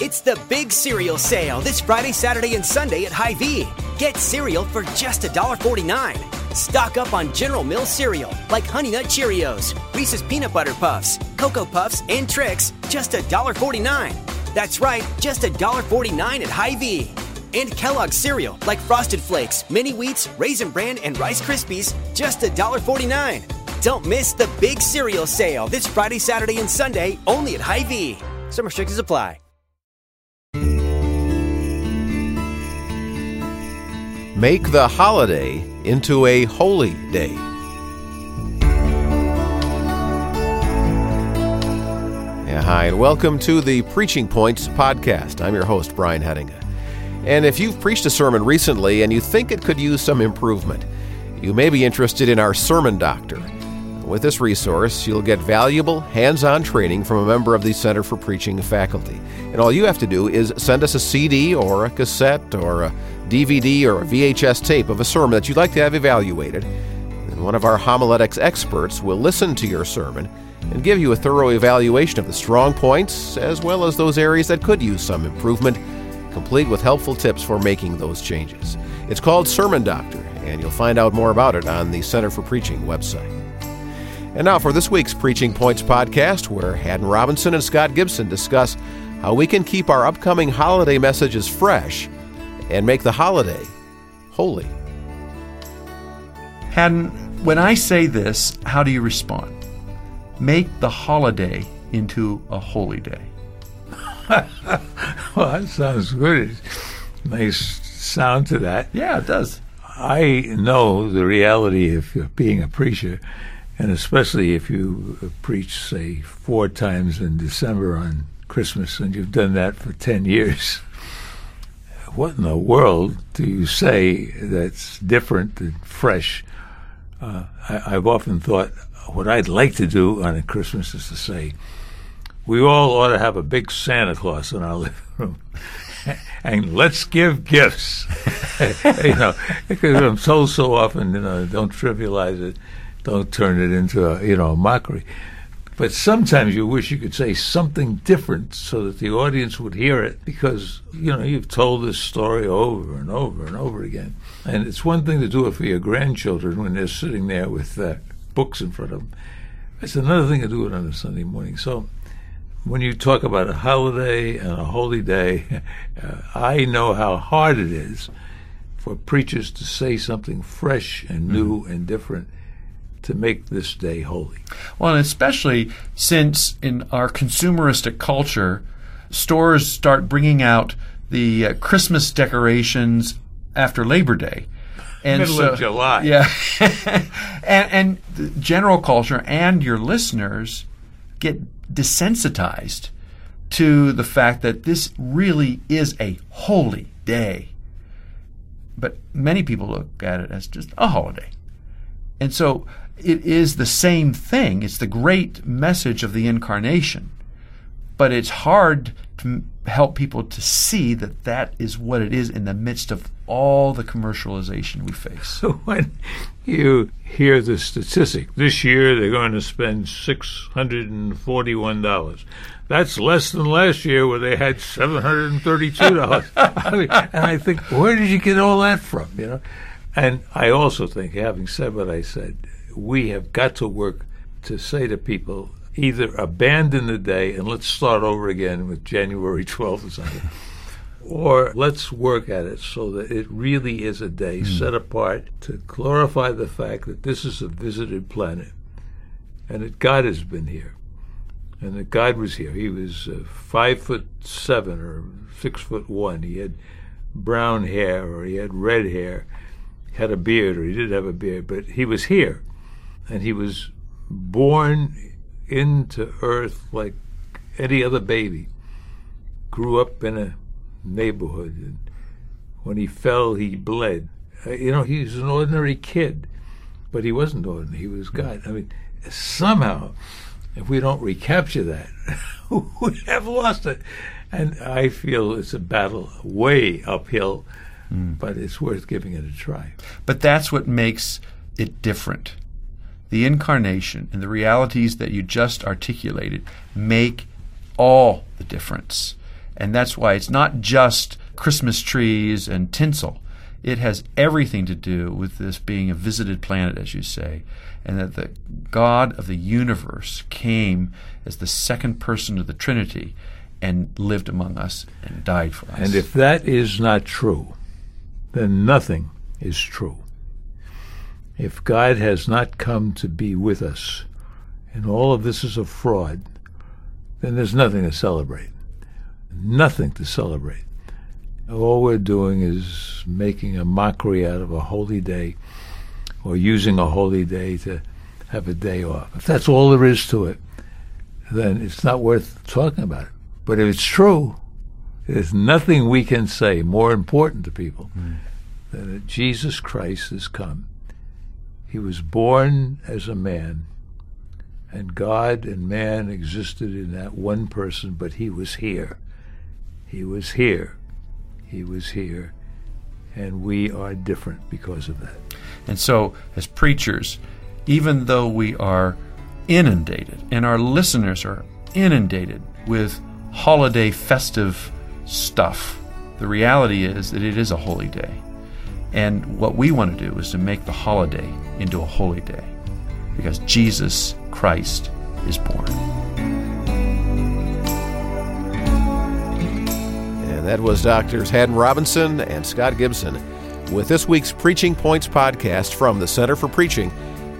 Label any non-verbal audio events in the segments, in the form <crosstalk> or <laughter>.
It's the big cereal sale this Friday, Saturday, and Sunday at Hy-Vee. Get cereal for just $1.49. Stock up on General Mills cereal like Honey Nut Cheerios, Reese's Peanut Butter Puffs, Cocoa Puffs, and Trix, just $1.49. That's right, just $1.49 at Hy-Vee. And Kellogg's cereal like Frosted Flakes, Mini Wheats, Raisin Bran, and Rice Krispies, just $1.49. Don't miss the big cereal sale this Friday, Saturday, and Sunday only at Hy-Vee. Some restrictions apply. Make the holiday into a holy day. Yeah, hi, and welcome to the Preaching Points podcast. I'm your host, Brian Hedinga. And if you've preached a sermon recently and you think it could use some improvement, you may be interested in our Sermon Doctor. With this resource, you'll get valuable hands on training from a member of the Center for Preaching faculty. And all you have to do is send us a CD or a cassette or a DVD or a VHS tape of a sermon that you'd like to have evaluated. And one of our homiletics experts will listen to your sermon and give you a thorough evaluation of the strong points as well as those areas that could use some improvement, complete with helpful tips for making those changes. It's called Sermon Doctor, and you'll find out more about it on the Center for Preaching website. And now for this week's Preaching Points podcast, where Haddon Robinson and Scott Gibson discuss how we can keep our upcoming holiday messages fresh and make the holiday holy. Haddon, when I say this, how do you respond? Make the holiday into a holy day. <laughs> well, that sounds good. Nice sound to that. Yeah, it does. I know the reality of being a preacher, and especially if you preach, say, four times in December on Christmas, and you've done that for 10 years. <laughs> What in the world do you say that's different and fresh? Uh, I, I've often thought what I'd like to do on a Christmas is to say, we all ought to have a big Santa Claus in our <laughs> living room. <laughs> and let's give gifts. you know, because I'm told so often, you know, don't trivialize it, don't turn it into a, you know, a mockery. But sometimes you wish you could say something different so that the audience would hear it because, you know, you've told this story over and over and over again. And it's one thing to do it for your grandchildren when they're sitting there with uh, books in front of them. It's another thing to do it on a Sunday morning. So when you talk about a holiday and a holy day, <laughs> uh, I know how hard it is for preachers to say something fresh and new mm-hmm. and different to make this day holy. Well, and especially since in our consumeristic culture, stores start bringing out the uh, Christmas decorations after Labor Day. And Middle so, of July. Yeah. <laughs> and, and the general culture and your listeners get desensitized to the fact that this really is a holy day. But many people look at it as just a holiday. And so it is the same thing. It's the great message of the incarnation. But it's hard to help people to see that that is what it is in the midst of all the commercialization we face. <laughs> So when you hear the statistic, this year they're going to spend $641. That's less than last year where they had $732. <laughs> I mean, and I think, where did you get all that from, you know? And I also think, having said what I said, we have got to work to say to people either abandon the day and let's start over again with January <laughs> 12th or something. or let's work at it so that it really is a day mm. set apart to glorify the fact that this is a visited planet and that God has been here and that God was here. He was uh, five foot seven or six foot one. He had brown hair or he had red hair, had a beard or he did have a beard, but he was here and he was born into earth like any other baby. Grew up in a neighborhood, and when he fell, he bled. Uh, you know, he was an ordinary kid, but he wasn't ordinary. He was God. I mean, somehow, if we don't recapture that, <laughs> we have lost it. And I feel it's a battle way uphill, mm. but it's worth giving it a try. But that's what makes it different the incarnation and the realities that you just articulated make all the difference. And that's why it's not just Christmas trees and tinsel. It has everything to do with this being a visited planet, as you say, and that the God of the universe came as the second person of the Trinity and lived among us and died for us. And if that is not true, then nothing is true. If God has not come to be with us, and all of this is a fraud, then there's nothing to celebrate. Nothing to celebrate. All we're doing is making a mockery out of a holy day or using a holy day to have a day off. If that's all there is to it, then it's not worth talking about it. But if it's true, there's nothing we can say more important to people mm. than that Jesus Christ has come. He was born as a man, and God and man existed in that one person, but he was here. He was here. He was here. And we are different because of that. And so, as preachers, even though we are inundated and our listeners are inundated with holiday festive stuff, the reality is that it is a holy day. And what we want to do is to make the holiday into a holy day because Jesus Christ is born. And that was Doctors Haddon Robinson and Scott Gibson with this week's Preaching Points podcast from the Center for Preaching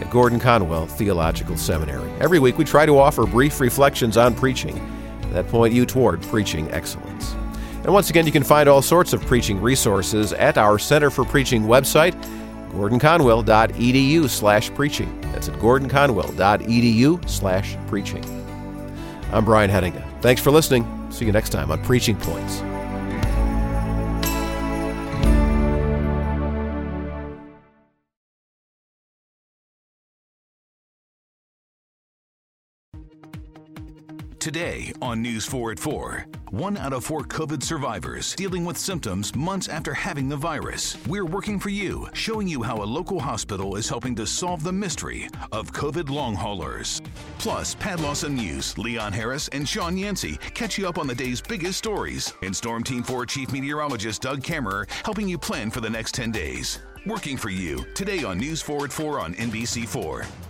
at Gordon Conwell Theological Seminary. Every week we try to offer brief reflections on preaching that point you toward preaching excellence. And once again, you can find all sorts of preaching resources at our Center for Preaching website, gordonconwell.edu slash preaching. That's at gordonconwell.edu slash preaching. I'm Brian Hettinga. Thanks for listening. See you next time on Preaching Points. Today on News 4 at 4, one out of four COVID survivors dealing with symptoms months after having the virus. We're working for you, showing you how a local hospital is helping to solve the mystery of COVID long haulers. Plus, Pat Lawson Muse, Leon Harris, and Shawn Yancy catch you up on the day's biggest stories. And Storm Team 4 Chief Meteorologist Doug Kammerer helping you plan for the next 10 days. Working for you today on News 4 at 4 on NBC4.